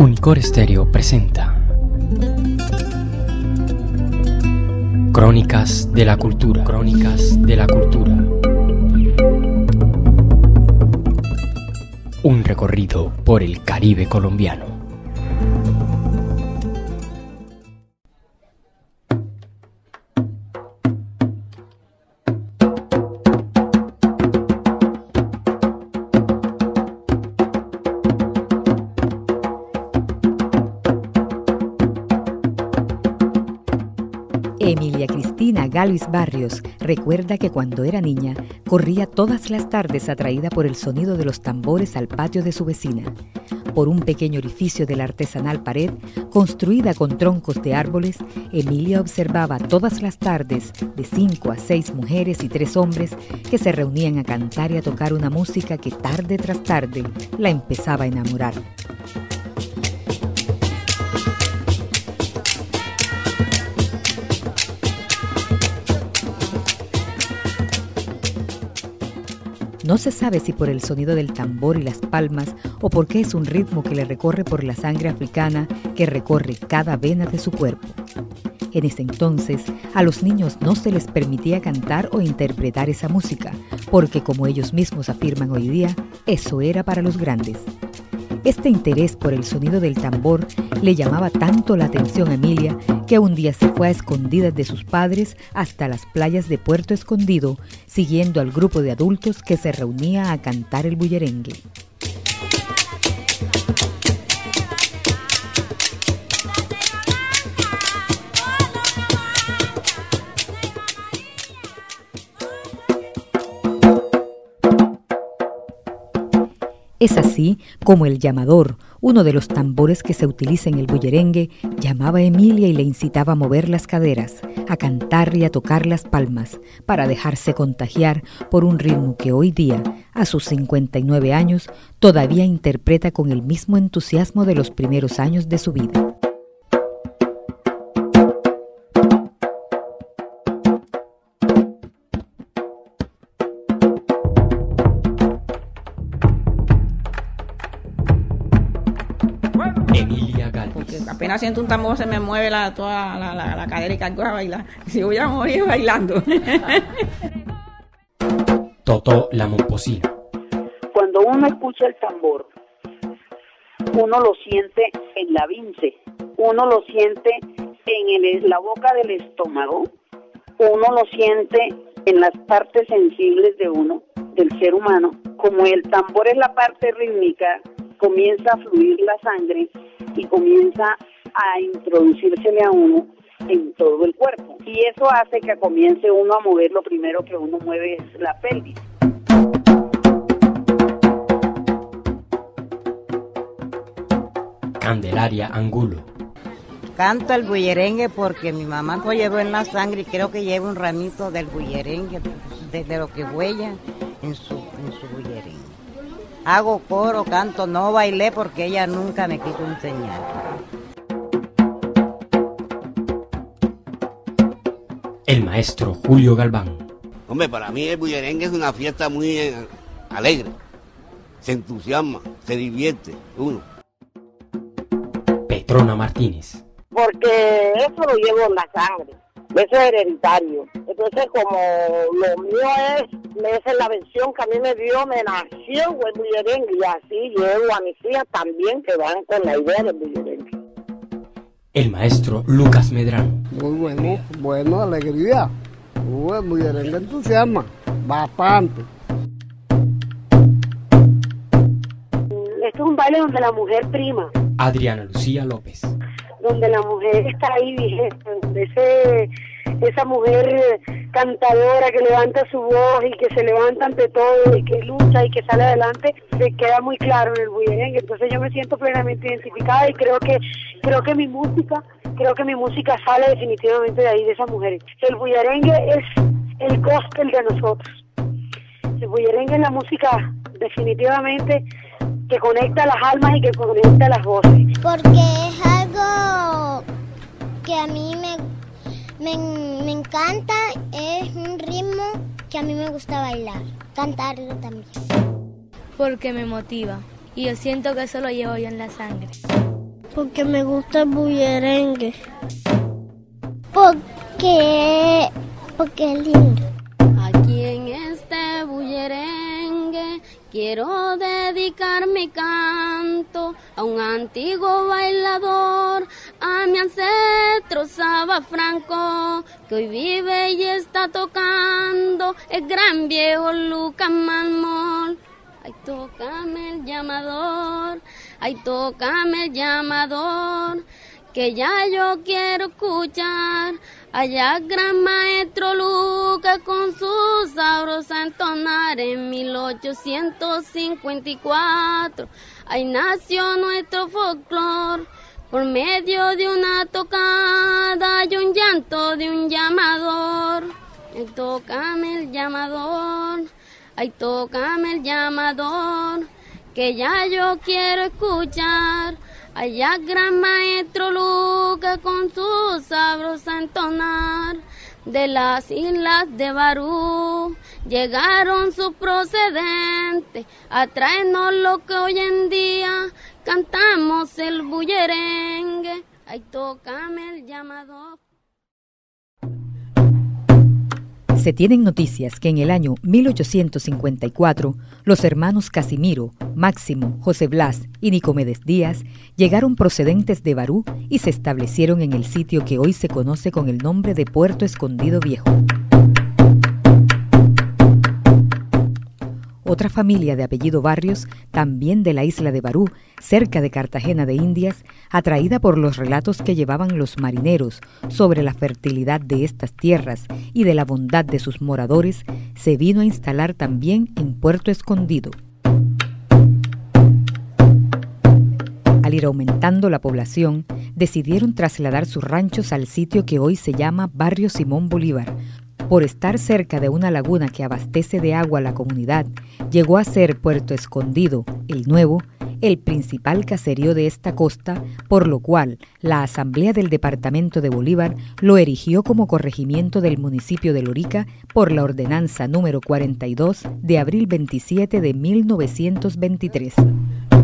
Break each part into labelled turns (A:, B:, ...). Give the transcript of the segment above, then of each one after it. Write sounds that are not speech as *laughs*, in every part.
A: Unicor Estéreo presenta Crónicas de la Cultura. Crónicas de la Cultura. Un recorrido por el Caribe colombiano.
B: Galvis Barrios recuerda que cuando era niña corría todas las tardes atraída por el sonido de los tambores al patio de su vecina. Por un pequeño orificio de la artesanal pared, construida con troncos de árboles, Emilia observaba todas las tardes de cinco a seis mujeres y tres hombres que se reunían a cantar y a tocar una música que tarde tras tarde la empezaba a enamorar. No se sabe si por el sonido del tambor y las palmas o porque es un ritmo que le recorre por la sangre africana que recorre cada vena de su cuerpo. En ese entonces, a los niños no se les permitía cantar o interpretar esa música, porque como ellos mismos afirman hoy día, eso era para los grandes. Este interés por el sonido del tambor le llamaba tanto la atención a Emilia que un día se fue a escondidas de sus padres hasta las playas de Puerto Escondido, siguiendo al grupo de adultos que se reunía a cantar el bullerengue. Es así como el llamador, uno de los tambores que se utiliza en el bullerengue, llamaba a Emilia y le incitaba a mover las caderas, a cantar y a tocar las palmas, para dejarse contagiar por un ritmo que hoy día, a sus 59 años, todavía interpreta con el mismo entusiasmo de los primeros años de su vida.
C: Siento un tambor se me mueve la, toda la, la, la cadera y caigo a bailar. Si voy a morir bailando. *laughs*
A: Totó la Momposina.
D: Cuando uno escucha el tambor, uno lo siente en la vince, uno lo siente en el- la boca del estómago, uno lo siente en las partes sensibles de uno, del ser humano. Como el tambor es la parte rítmica, comienza a fluir la sangre y comienza a introducírsele a uno en todo el cuerpo. Y eso hace que comience uno a mover, lo primero que uno mueve es la pelvis.
A: Candelaria Angulo.
E: Canto el bullerengue porque mi mamá lo llevó en la sangre y creo que lleva un ramito del bullerengue, desde lo que huella en su, en su bullerengue. Hago coro, canto, no bailé porque ella nunca me quiso enseñar.
A: El maestro Julio Galván.
F: Hombre, para mí el bullerengue es una fiesta muy eh, alegre. Se entusiasma, se divierte uno.
A: Petrona Martínez.
G: porque eso lo llevo en la sangre, eso es hereditario. Entonces, como lo mío es, esa es la versión que a mí me dio, me nació el bullerengue, y así llevo a mis hijas también que van con la idea del bullerengue.
A: El maestro Lucas Medrano.
H: Muy bueno, bueno, alegría. Uy, muy alegre, entusiasma, bastante.
G: Esto es un baile donde la mujer prima,
A: Adriana Lucía López.
G: donde la mujer está ahí vigente, donde ese, esa mujer cantadora que levanta su voz y que se levanta ante todo y que lucha y que sale adelante, se queda muy claro en el bullerengue. Entonces yo me siento plenamente identificada y creo que creo que mi música, creo que mi música sale definitivamente de ahí, de esas mujeres. El bullerengue es el gospel de nosotros. El bullerengue es la música definitivamente que conecta las almas y que conecta las voces.
I: porque es algo que a mí me, me, me encanta, es un ritmo que a mí me gusta bailar, cantarlo también.
J: porque me motiva y yo siento que eso lo llevo yo en la sangre.
I: Porque me gusta el bullerengue. Porque, porque es lindo.
J: Aquí en este bullerengue quiero dedicar mi canto a un antiguo bailador, a mi ancestro Saba Franco, que hoy vive y está tocando el gran viejo Lucas Malmol. Ay, tócame el llamador, ay, tócame el llamador, que ya yo quiero escuchar allá gran maestro Lucas con su sabrosa entonar en 1854. Ahí nació nuestro folclor por medio de una tocada y un llanto de un llamador. Ay, tócame el llamador, ay, tócame el llamador, que ya yo quiero escuchar. Allá gran maestro Lucas con su sabrosa entonar de las islas de Barú llegaron sus procedentes a traernos lo que hoy en día cantamos el bullerengue. Ay, tócame el llamador.
B: Se tienen noticias que en el año 1854 los hermanos Casimiro, Máximo, José Blas y Nicomedes Díaz llegaron procedentes de Barú y se establecieron en el sitio que hoy se conoce con el nombre de Puerto Escondido Viejo. Otra familia de apellido Barrios, también de la isla de Barú, cerca de Cartagena de Indias, atraída por los relatos que llevaban los marineros sobre la fertilidad de estas tierras y de la bondad de sus moradores, se vino a instalar también en Puerto Escondido. Al ir aumentando la población, decidieron trasladar sus ranchos al sitio que hoy se llama Barrio Simón Bolívar, por estar cerca de una laguna que abastece de agua a la comunidad, llegó a ser Puerto Escondido, el Nuevo, el principal caserío de esta costa, por lo cual la Asamblea del Departamento de Bolívar lo erigió como corregimiento del municipio de Lorica por la ordenanza número 42 de abril 27 de 1923.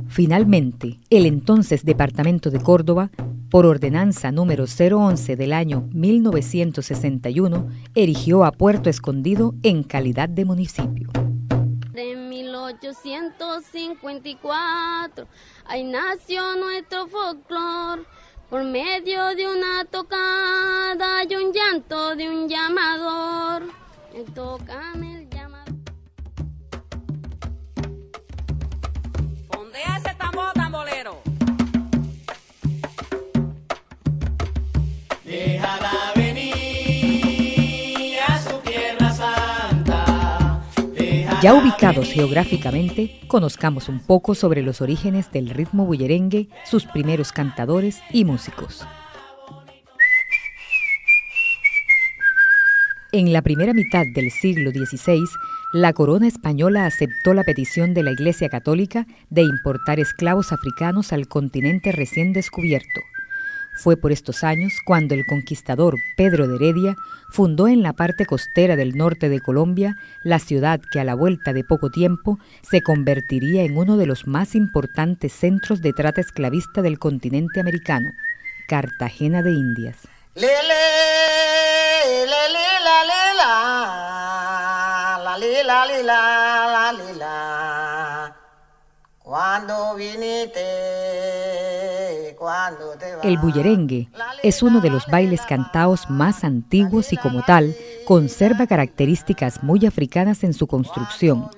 B: Finalmente, el entonces Departamento de Córdoba, por ordenanza número 011 del año 1961, erigió a Puerto Escondido en calidad de municipio.
J: En 1854, ahí nació nuestro folclor, por medio de una tocada y un llanto de un llamador. Tócame el llamador.
K: Fondea ese tambor, tambolero.
B: Ya ubicados geográficamente, conozcamos un poco sobre los orígenes del ritmo bullerengue, sus primeros cantadores y músicos. En la primera mitad del siglo XVI, la corona española aceptó la petición de la Iglesia Católica de importar esclavos africanos al continente recién descubierto. Fue por estos años cuando el conquistador Pedro de Heredia fundó en la parte costera del norte de Colombia la ciudad que a la vuelta de poco tiempo se convertiría en uno de los más importantes centros de trata esclavista del continente americano, Cartagena de Indias.
L: Cuando.
B: El bullerengue es uno de los bailes cantaos más antiguos y como tal conserva características muy africanas en su construcción.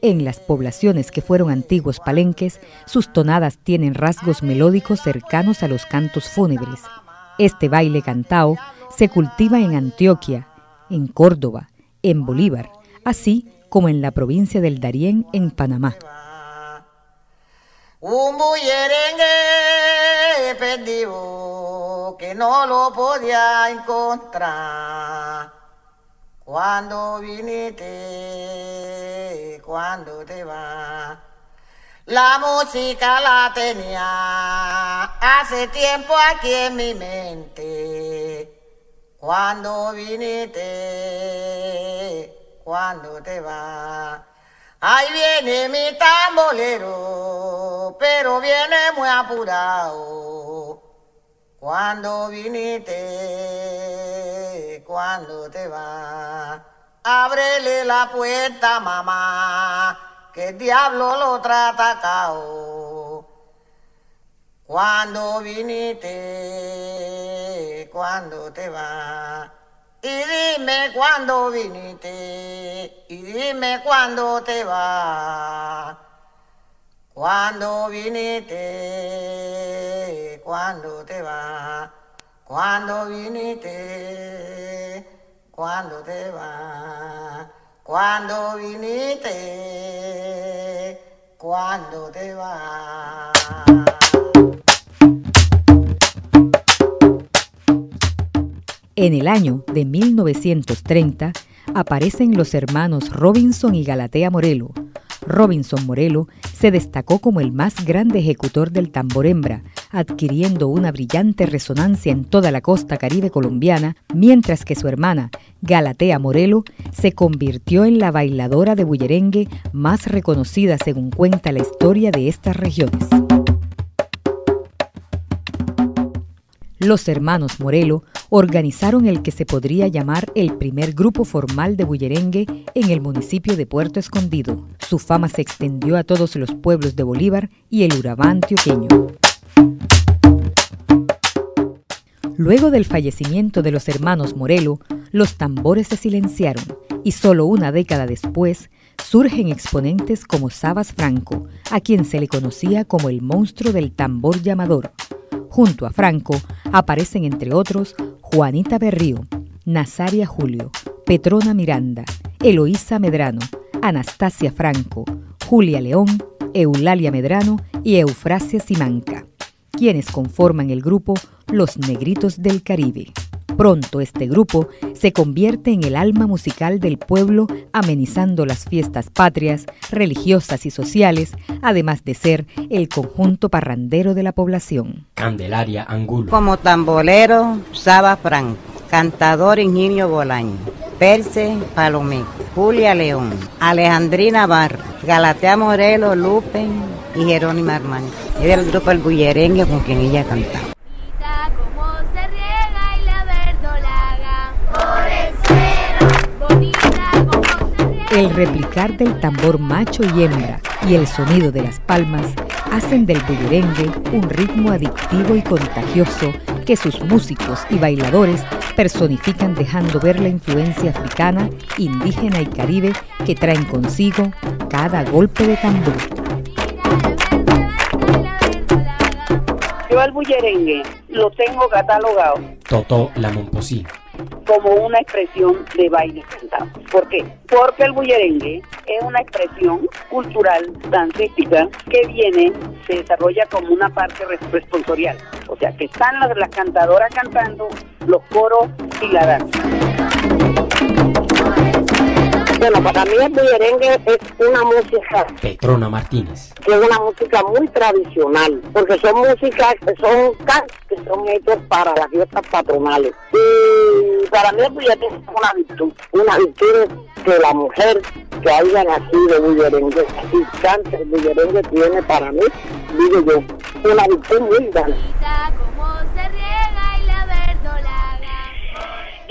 B: En las poblaciones que fueron antiguos palenques, sus tonadas tienen rasgos melódicos cercanos a los cantos fúnebres. Este baile cantao se cultiva en Antioquia, en Córdoba, en Bolívar, así como en la provincia del Darién en Panamá.
L: Un perdido que no lo podía encontrar. Cuando viniste, cuando te vas. La música la tenía hace tiempo aquí en mi mente. Cuando viniste, cuando te vas. Ahí viene mi tambolero, pero viene muy apurado. Cuando viniste, cuando te vas, ábrele la puerta, mamá, que el diablo lo trata cao. Cuando viniste, cuando te vas, y dime cuándo viniste, y dime cuándo te vas. Cuando viniste, cuando te vas, cuando viniste, cuando te vas, cuando viniste, cuando te vas.
B: En el año de 1930 aparecen los hermanos Robinson y Galatea Morelo. Robinson Morelo se destacó como el más grande ejecutor del tambor hembra, adquiriendo una brillante resonancia en toda la costa caribe colombiana, mientras que su hermana, Galatea Morelo, se convirtió en la bailadora de bullerengue más reconocida según cuenta la historia de estas regiones. Los hermanos Morelo organizaron el que se podría llamar el primer grupo formal de bullerengue en el municipio de Puerto Escondido. Su fama se extendió a todos los pueblos de Bolívar y el Urabá antioqueño. Luego del fallecimiento de los hermanos Morelo, los tambores se silenciaron y solo una década después surgen exponentes como Sabas Franco, a quien se le conocía como el monstruo del tambor llamador. Junto a Franco aparecen entre otros Juanita Berrío, Nazaria Julio, Petrona Miranda, Eloísa Medrano, Anastasia Franco, Julia León, Eulalia Medrano y Eufrasia Simanca, quienes conforman el grupo Los Negritos del Caribe. Pronto este grupo se convierte en el alma musical del pueblo, amenizando las fiestas patrias, religiosas y sociales, además de ser el conjunto parrandero de la población.
A: Candelaria Angulo.
E: Como tambolero, Saba Franco. Cantador Ingenio Bolaño. Perse Palomé. Julia León. Alejandrina Navarro. Galatea Morelo, Lupe y Jerónima Armani. Es del grupo El Bullerengue con quien ella cantaba.
B: El replicar del tambor macho y hembra y el sonido de las palmas hacen del bullerengue un ritmo adictivo y contagioso que sus músicos y bailadores personifican dejando ver la influencia africana, indígena y caribe que traen consigo cada golpe de tambor.
D: Yo al bullerengue lo tengo catalogado.
A: Totó la Momposina
D: como una expresión de baile cantado. ¿Por qué? Porque el bullerengue es una expresión cultural, dancística, que viene, se desarrolla como una parte responsorial. O sea, que están las, las cantadoras cantando, los coros y la danza.
G: Bueno, para mí el bullerengue es una música.
A: Petrona Martínez.
G: Que es una música muy tradicional, porque son músicas, son cantos que son hechos para las fiestas patronales. Y para mí el bullerengue es una virtud, una virtud que la mujer que haya nacido bullerengue y canta el bullerengue tiene para mí, digo yo, una virtud muy grande.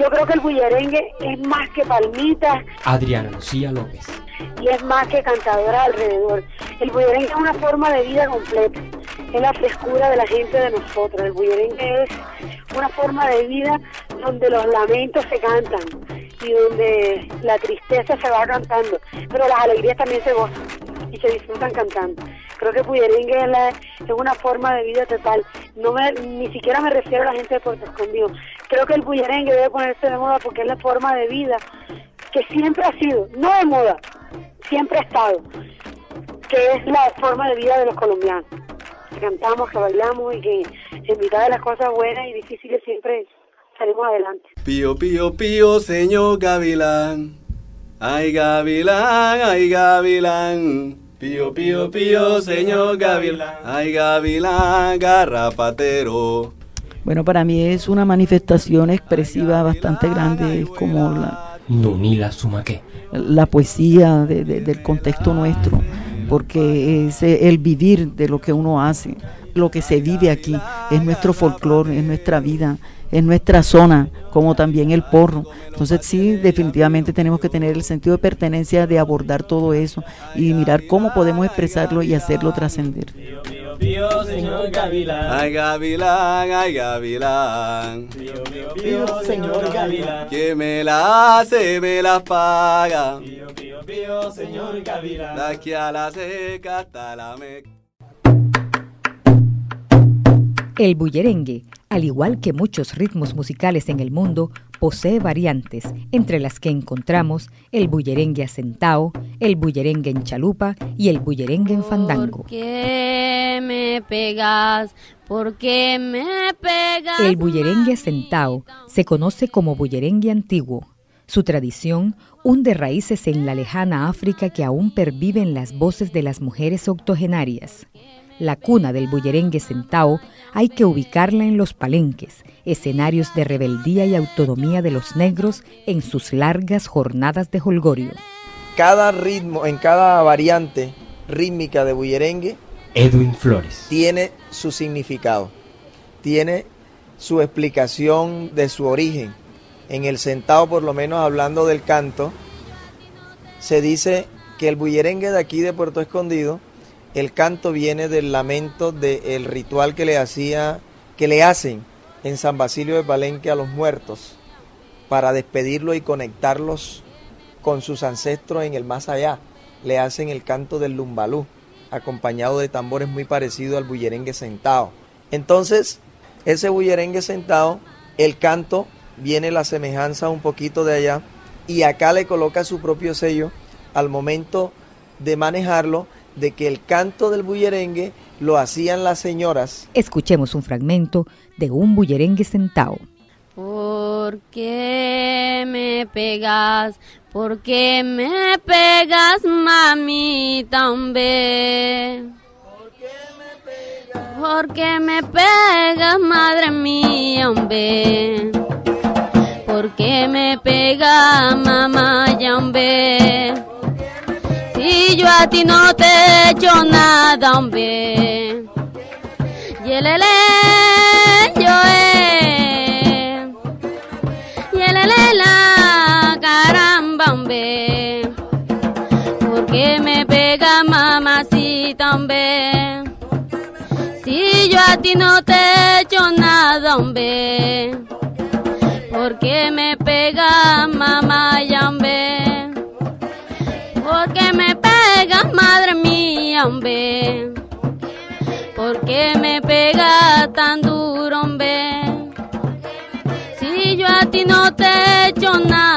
G: Yo creo que el bullerengue es más que palmitas.
A: Adriana Lucía López.
G: Y es más que cantadora alrededor. El bullerengue es una forma de vida completa. Es la frescura de la gente de nosotros. El bullerengue es una forma de vida donde los lamentos se cantan y donde la tristeza se va cantando, pero las alegrías también se gozan y se disfrutan cantando. Creo que Bullerengue es, es una forma de vida total. No me, ni siquiera me refiero a la gente de Puerto Escondido. Creo que el bullerengue debe ponerse de moda porque es la forma de vida que siempre ha sido, no de moda, siempre ha estado, que es la forma de vida de los colombianos. Que cantamos, que bailamos y que en mitad de las cosas buenas y difíciles siempre salimos adelante.
M: Pío, pío, pío, señor Gavilán. Ay, Gavilán, ay, Gavilán. Pío, pío, pío, señor Gavilán. Ay, Gavilán, garrapatero.
N: Bueno, para mí es una manifestación expresiva bastante grande, como la...
A: Nunila Sumaque.
N: La poesía del contexto nuestro, porque es el vivir de lo que uno hace. Lo que se vive aquí, es nuestro folclore, es nuestra vida, es nuestra zona, como también el porro. Entonces sí, definitivamente tenemos que tener el sentido de pertenencia de abordar todo eso y mirar cómo podemos expresarlo y hacerlo trascender.
M: Pío, señor Gavilán. Ay, Gavilán, ay, Gavilán. Pío, pío, pío, señor Gavilán. Que me la hace, me las paga. Pío, pío, pío, señor Gavilán. De aquí a la seca hasta la meca.
B: El bullerengue, al igual que muchos ritmos musicales en el mundo, posee variantes, entre las que encontramos el bullerengue asentao, el bullerengue en chalupa y el bullerengue en fandango.
J: ¿Por qué me pegas? ¿Por qué me pegas?
B: El bullerengue asentao se conoce como bullerengue antiguo. Su tradición hunde raíces en la lejana África que aún perviven las voces de las mujeres octogenarias. La cuna del bullerengue sentao hay que ubicarla en los palenques, escenarios de rebeldía y autonomía de los negros en sus largas jornadas de holgorio.
O: Cada ritmo, en cada variante rítmica de bullerengue,
A: Edwin Flores.
O: tiene su significado, tiene su explicación de su origen. En el sentao, por lo menos hablando del canto, se dice que el bullerengue de aquí de Puerto Escondido el canto viene del lamento del ritual que le hacía, que le hacen en San Basilio de Palenque a los muertos para despedirlos y conectarlos con sus ancestros en el más allá. Le hacen el canto del lumbalú, acompañado de tambores muy parecido al bullerengue sentado. Entonces, ese bullerengue sentado, el canto viene la semejanza un poquito de allá y acá le coloca su propio sello al momento de manejarlo de que el canto del bullerengue lo hacían las señoras.
B: Escuchemos un fragmento de un bullerengue sentao.
J: ¿Por qué me pegas? ¿Por qué me pegas, mamita, hombre? ¿Por qué me pegas, madre mía, hombre? ¿Por qué me pegas, mamá, ya, hombre? Si yo a ti no te he hecho nada, hombre. Yelele, yo eh. Yelele, la caramba, hombre. ¿Por qué me pega mamacita, hombre? Si yo a ti no te he hecho nada, hombre. ¿Por qué me pega mamá, ya, hombre? Pegas, madre mía, hombre. Porque me pegas tan duro, hombre. Si yo a ti no te he hecho nada,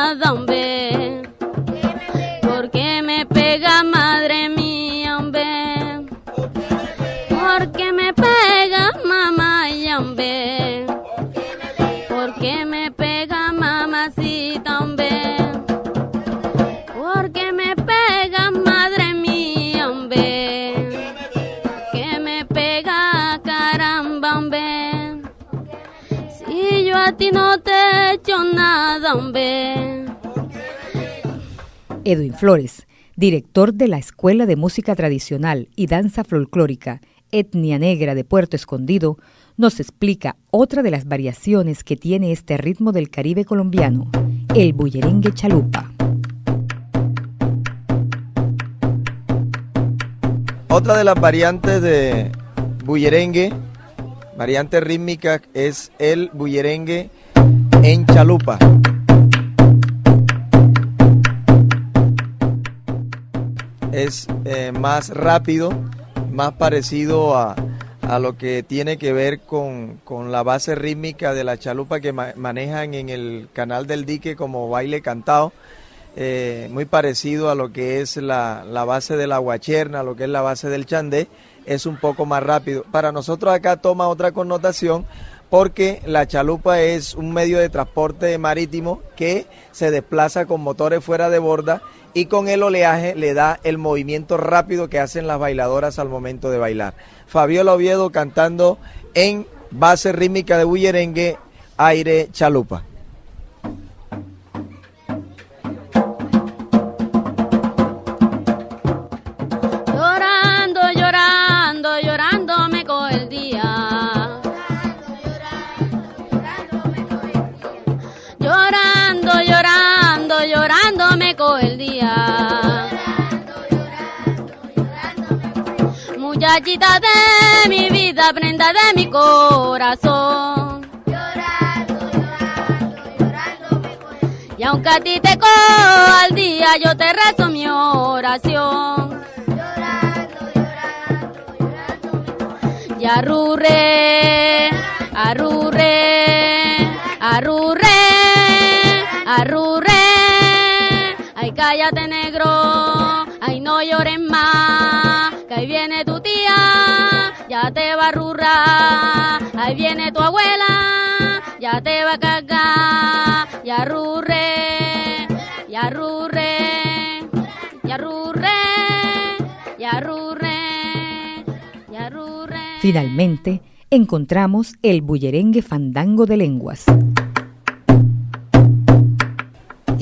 J: a ti no te he hecho nada, hombre.
B: Edwin Flores, director de la Escuela de Música Tradicional y Danza Folclórica Etnia Negra de Puerto Escondido, nos explica otra de las variaciones que tiene este ritmo del Caribe colombiano, el bullerengue chalupa.
O: Otra de las variantes de bullerengue, variante rítmica, es el bullerengue en chalupa. Es eh, más rápido, más parecido a, a lo que tiene que ver con, con la base rítmica de la chalupa que ma- manejan en el canal del dique como baile cantado. eh, muy parecido a lo que es la, la base de la guacherna, lo que es la base del chandé, es un poco más rápido. Para nosotros acá toma otra connotación porque la chalupa es un medio de transporte marítimo que se desplaza con motores fuera de borda y con el oleaje le da el movimiento rápido que hacen las bailadoras al momento de bailar. Fabiola Oviedo cantando en base rítmica de bullerengue, aire chalupa.
J: Muchachita de mi vida, prenda de mi corazón. Y aunque a ti te cojo al día, yo te rezo mi oración. Y arrurre, arrurre, arrurre, arrurre. Ay, cállate negro, ahí viene tu tía, ya te va a arrurrar. Ahí viene tu abuela, ya te va a cagar. Y arrurre, y arrurre, y arrurre, y arrurre, y arrurre.
B: Finalmente, encontramos el bullerengue fandango de lenguas.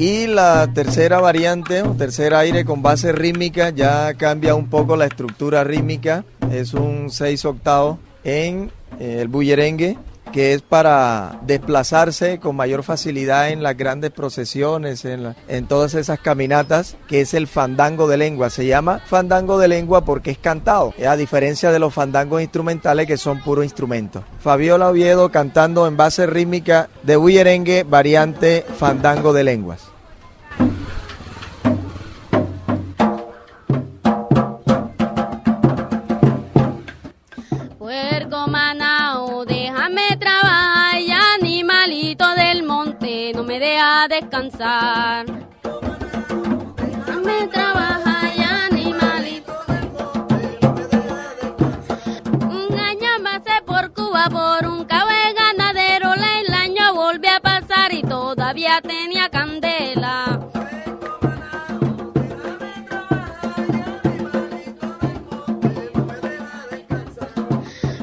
O: Y la tercera variante, o tercer aire con base rítmica, ya cambia un poco la estructura rítmica. Es un 6 octavos en eh, el bullerengue, que es para desplazarse con mayor facilidad en las grandes procesiones, en, todas esas caminatas, que es el fandango de lengua. Se llama fandango de lengua porque es cantado, a diferencia de los fandangos instrumentales que son puro instrumento. Fabiola Oviedo cantando en base rítmica de bullerengue, variante fandango de lenguas.
J: Descansar. Déjame trabajar, y animalito. Un año pasé por Cuba por un cabo de ganadero, el año volví a pasar y todavía tenía candela.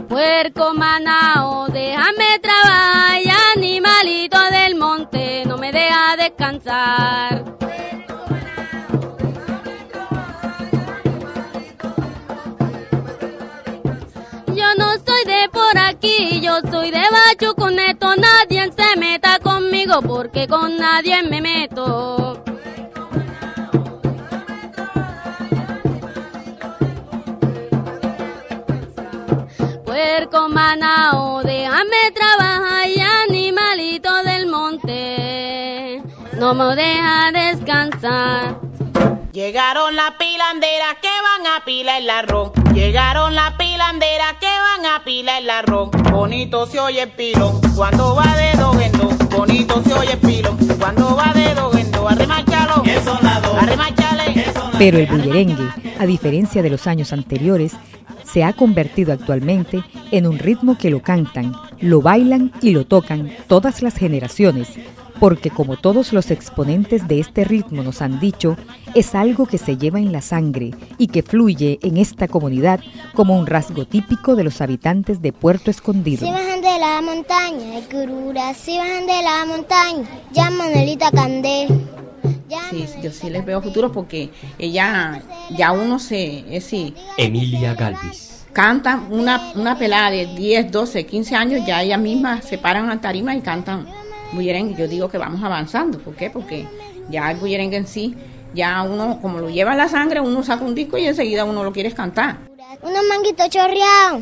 J: Puerco manao, déjame trabajar, animalito del Yo no soy de por aquí, yo soy de Bacho con esto, nadie se meta conmigo porque con nadie me meto. Puerco manao, déjame trabajar me deja descansar.
P: Llegaron las pilanderas que van a pilar el arroz. Llegaron las pilanderas que van a pilar el arroz. Bonito se oye el pilón cuando va de dos en dos. Bonito se oye el pilón cuando va de dos en dos. Arremáchalo. Arremáchale.
B: Pero el bullerengue, a diferencia de los años anteriores, se ha convertido actualmente en un ritmo que lo cantan, lo bailan y lo tocan todas las generaciones, porque como todos los exponentes de este ritmo nos han dicho, es algo que se lleva en la sangre y que fluye en esta comunidad como un rasgo típico de los habitantes de Puerto Escondido.
I: Si bajan de la montaña, hay cururas, si bajan de la montaña, ya Manuelita Candé.
C: Sí, yo sí les veo futuro porque ella, ya uno se, es decir,
A: Emilia Galvis.
C: canta una, una pelada de 10, 12, 15 años, ya ella misma se paran la tarima y cantan bullerengue. Yo digo que vamos avanzando. ¿Por qué? Porque ya el bullerengue en sí, ya uno, como lo lleva en la sangre, uno saca un disco y enseguida uno lo quiere cantar.
I: Unos manguitos chorreados,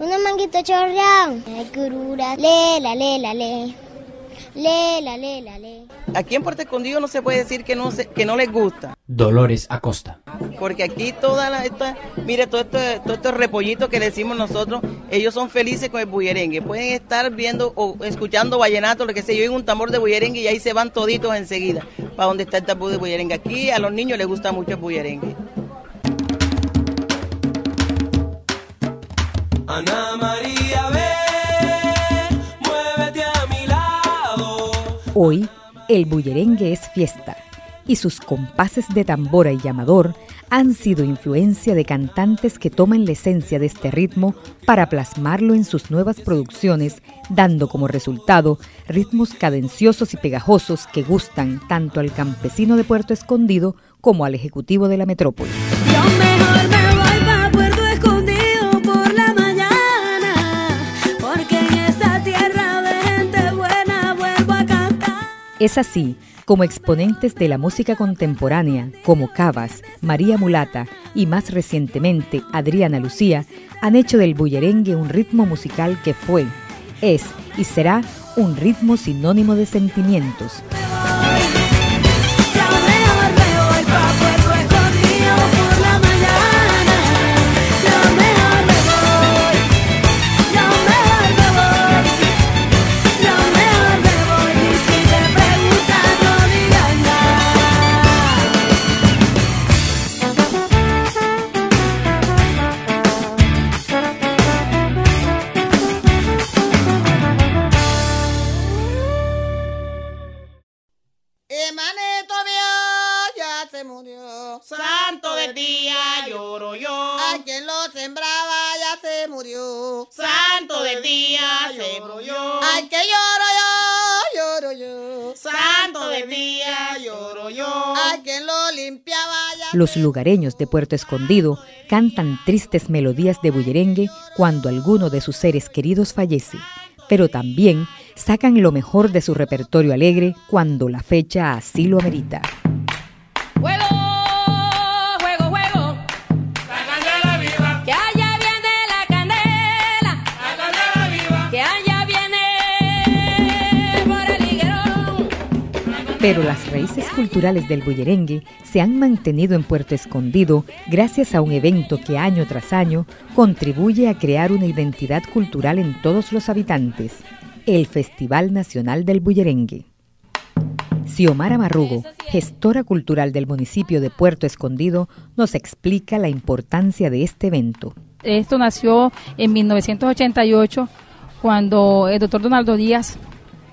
I: unos manguitos chorreados, hay cururas, lela, lela, le, lela, lela, le.
Q: Aquí en Puerto Escondido no se puede decir que no, se- que no les gusta.
A: Dolores Acosta.
Q: Porque aquí toda la, esta, mire, todo esto, todos estos repollitos que decimos nosotros, ellos son felices con el bullerengue. Pueden estar viendo o escuchando vallenato, lo que sea, yo oigo un tambor de bullerengue y ahí se van toditos enseguida para donde está el tambor de bullerengue. Aquí a los niños les gusta mucho el bullerengue.
R: Ana María, ven,
B: Hoy, el bullerengue es fiesta y sus compases de tambora y llamador han sido influencia de cantantes que toman la esencia de este ritmo para plasmarlo en sus nuevas producciones, dando como resultado ritmos cadenciosos y pegajosos que gustan tanto al campesino de Puerto Escondido como al ejecutivo de la metrópoli. Es así como exponentes de la música contemporánea, como Cavas, María Mulata y más recientemente Adriana Lucía, han hecho del bullerengue un ritmo musical que fue, es y será un ritmo sinónimo de sentimientos. Los lugareños de Puerto Escondido cantan tristes melodías de bullerengue cuando alguno de sus seres queridos fallece, pero también sacan lo mejor de su repertorio alegre cuando la fecha así lo amerita. Pero las raíces culturales del bullerengue se han mantenido en Puerto Escondido gracias a un evento que año tras año contribuye a crear una identidad cultural en todos los habitantes, el Festival Nacional del Bullerengue. Xiomara Marrugo, gestora cultural del municipio de Puerto Escondido, nos explica la importancia de este evento.
S: Esto nació en 1988 cuando el doctor Donaldo Díaz,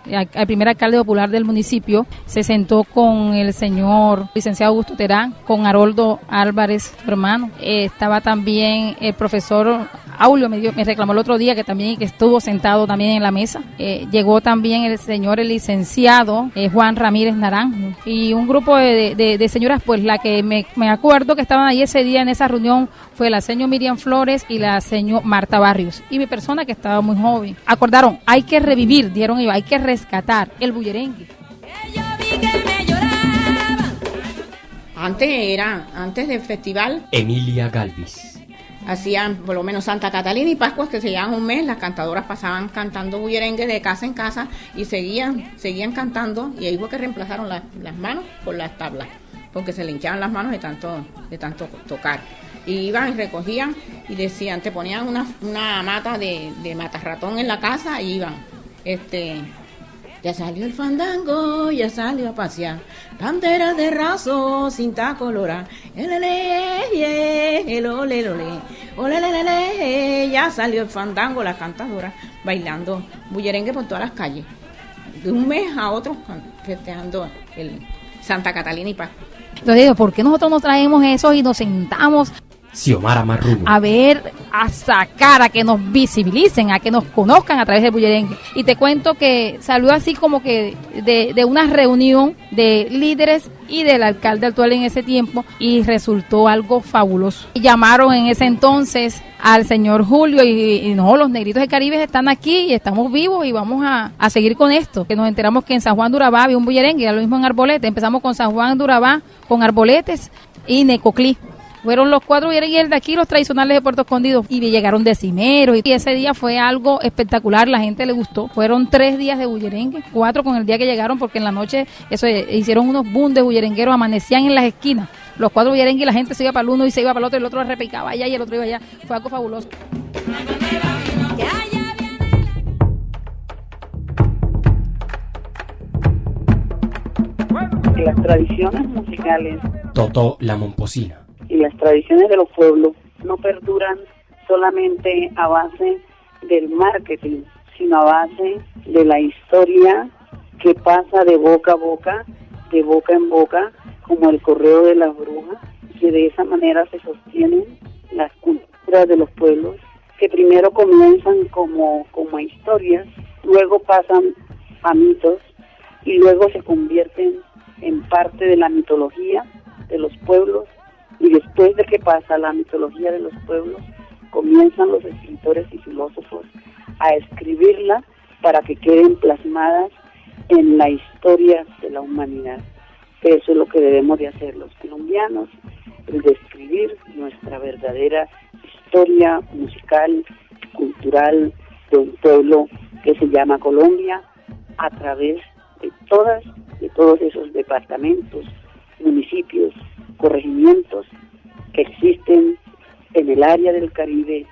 S: el el primer alcalde popular del municipio, se sentó con el señor licenciado Augusto Terán, con Haroldo Álvarez, hermano. Eh, estaba también el profesor Aulio, me, dio- me reclamó el otro día que también que estuvo sentado también en la mesa. Eh, llegó también el señor el licenciado eh, Juan Ramírez Naranjo y un grupo de, señoras, pues la que me, acuerdo que estaban ahí ese día en esa reunión fue la señora Miriam Flores y la señora Marta Barrios y mi persona que estaba muy joven. Acordaron, hay que revivir, dieron ellos, hay que rescatar el bullerengue.
C: Antes era, antes del festival,
A: Emilia Galvis.
C: hacían por lo menos Santa Catalina y Pascuas que se llevaban un mes, las cantadoras pasaban cantando bullerengue de casa en casa y seguían, seguían cantando y ahí fue que reemplazaron la- las manos por las tablas, porque se le hinchaban las manos de tanto, de tanto tocar. Y iban y recogían y decían, te ponían una, una mata de, de matarratón en la casa y iban, este, ya salió el fandango, ya salió a pasear. Banderas de raso, cinta colorada. El ole, ole. Ole, le, le, le, ya salió el fandango, la cantadora, bailando bullerengue por todas las calles. De un mes a otro, festejando el Santa Catalina y Pascua.
S: Entonces ¿por qué nosotros nos traemos eso y nos sentamos
A: Xiomara
S: a ver, a sacar, a que nos visibilicen, a que nos conozcan a través del bullerengue. Y te cuento que salió así como que de, de una reunión de líderes y del alcalde actual en ese tiempo y resultó algo fabuloso. Llamaron en ese entonces al señor Julio y, no, los negritos del Caribe están aquí y estamos vivos y vamos a, a seguir con esto. Que nos enteramos que en San Juan de Urabá había un bullerengue, era lo mismo en Arbolete. Empezamos con San Juan de Urabá, con Arboletes y Necoclí. Fueron los cuatro y el de aquí, los tradicionales de Puerto Escondido. Y llegaron decimeros. Y ese día fue algo espectacular. La gente le gustó. Fueron tres días de bullerengue. Cuatro con el día que llegaron, porque en la noche eso eh, hicieron unos boom de bullerengueros. Amanecían en las esquinas. Los cuatro bullerengues y la gente se iba para el uno y se iba para el otro. Y el otro repicaba allá y el otro iba allá. Fue algo fabuloso.
D: las tradiciones musicales
A: Totó la Momposina.
D: Y las tradiciones de los pueblos no perduran solamente a base del marketing, sino a base de la historia que pasa de boca a boca, de boca en boca, como el correo de las brujas, que de esa manera se sostienen las culturas de los pueblos, que primero comienzan como, como historias, luego pasan a mitos y luego se convierten en parte de la mitología de los pueblos y después de que pasa la mitología de los pueblos, comienzan los escritores y filósofos a escribirla para que queden plasmadas en la historia de la humanidad. Eso es lo que debemos de hacer los colombianos, el describir nuestra verdadera historia musical, cultural de un pueblo que se llama Colombia a través de todas, de todos esos departamentos, municipios, corregimientos que existen en el área del Caribe,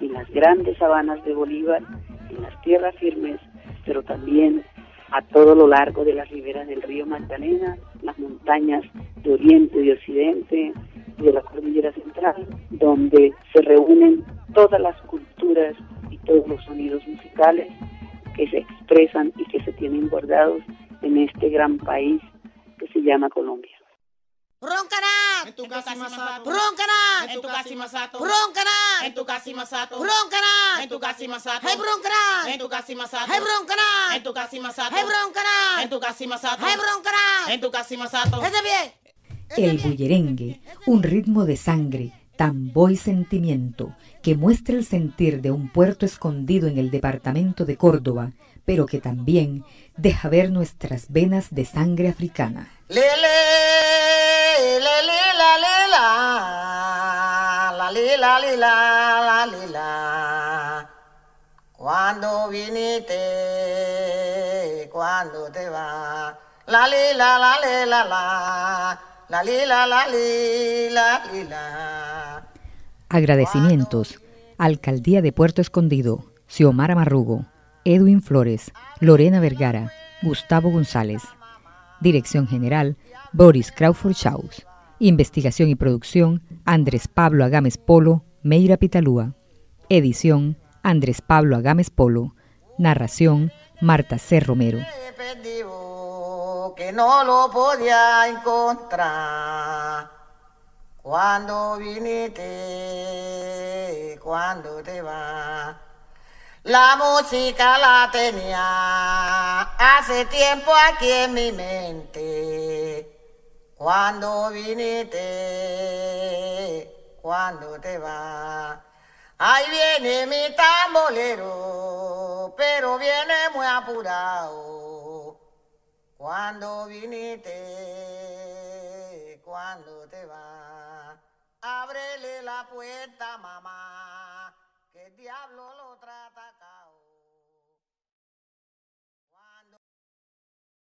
D: en las grandes sabanas de Bolívar, en las tierras firmes, pero también a todo lo largo de las riberas del río Magdalena, las montañas de Oriente y de Occidente y de la Cordillera Central, donde se reúnen todas las culturas y todos los sonidos musicales que se expresan y que se tienen guardados en este gran país que se llama Colombia.
P: En tu casa y masato. En tu casa y masato.
L: Roncará.
P: En tu casa y masato. En tu casa y masato.
L: Hey, broncará.
P: En tu casa y masato.
L: Hey, broncará.
P: En tu casa y masato.
L: Hey, broncará.
P: En tu casa y masato.
L: Hey, broncará.
P: En tu casa y masato.
L: Ese bien.
B: El bullerengue, un ritmo de sangre, tambor y sentimiento que muestra el sentir de un puerto escondido en el departamento de Córdoba, pero que también deja ver nuestras venas de sangre africana.
L: Le, la, li, la, li, la, li. Cuando viniste, cuando te vas, la, li, la, la, le, la, la, la, li, la, la, li, la, li, la.
B: Agradecimientos. Alcaldía de Puerto Escondido, Xiomara Marrugo, Edwin Flores, Lorena Vergara, Gustavo González. Dirección General, Boris Crawford Shaws. Investigación y producción, Andrés Pablo Agames Polo, Meira Pitalúa. Edición, Andrés Pablo Agames Polo. Narración, Marta C. Romero.
L: que no lo podía encontrar. Cuando viniste, cuando te vas. La música la tenía hace tiempo aquí en mi mente cuando viniste, cuando te va, Ahí viene mi tambolero, pero viene muy apurado. Cuando viniste, cuando te va, Ábrele la puerta, mamá, que el diablo lo trata.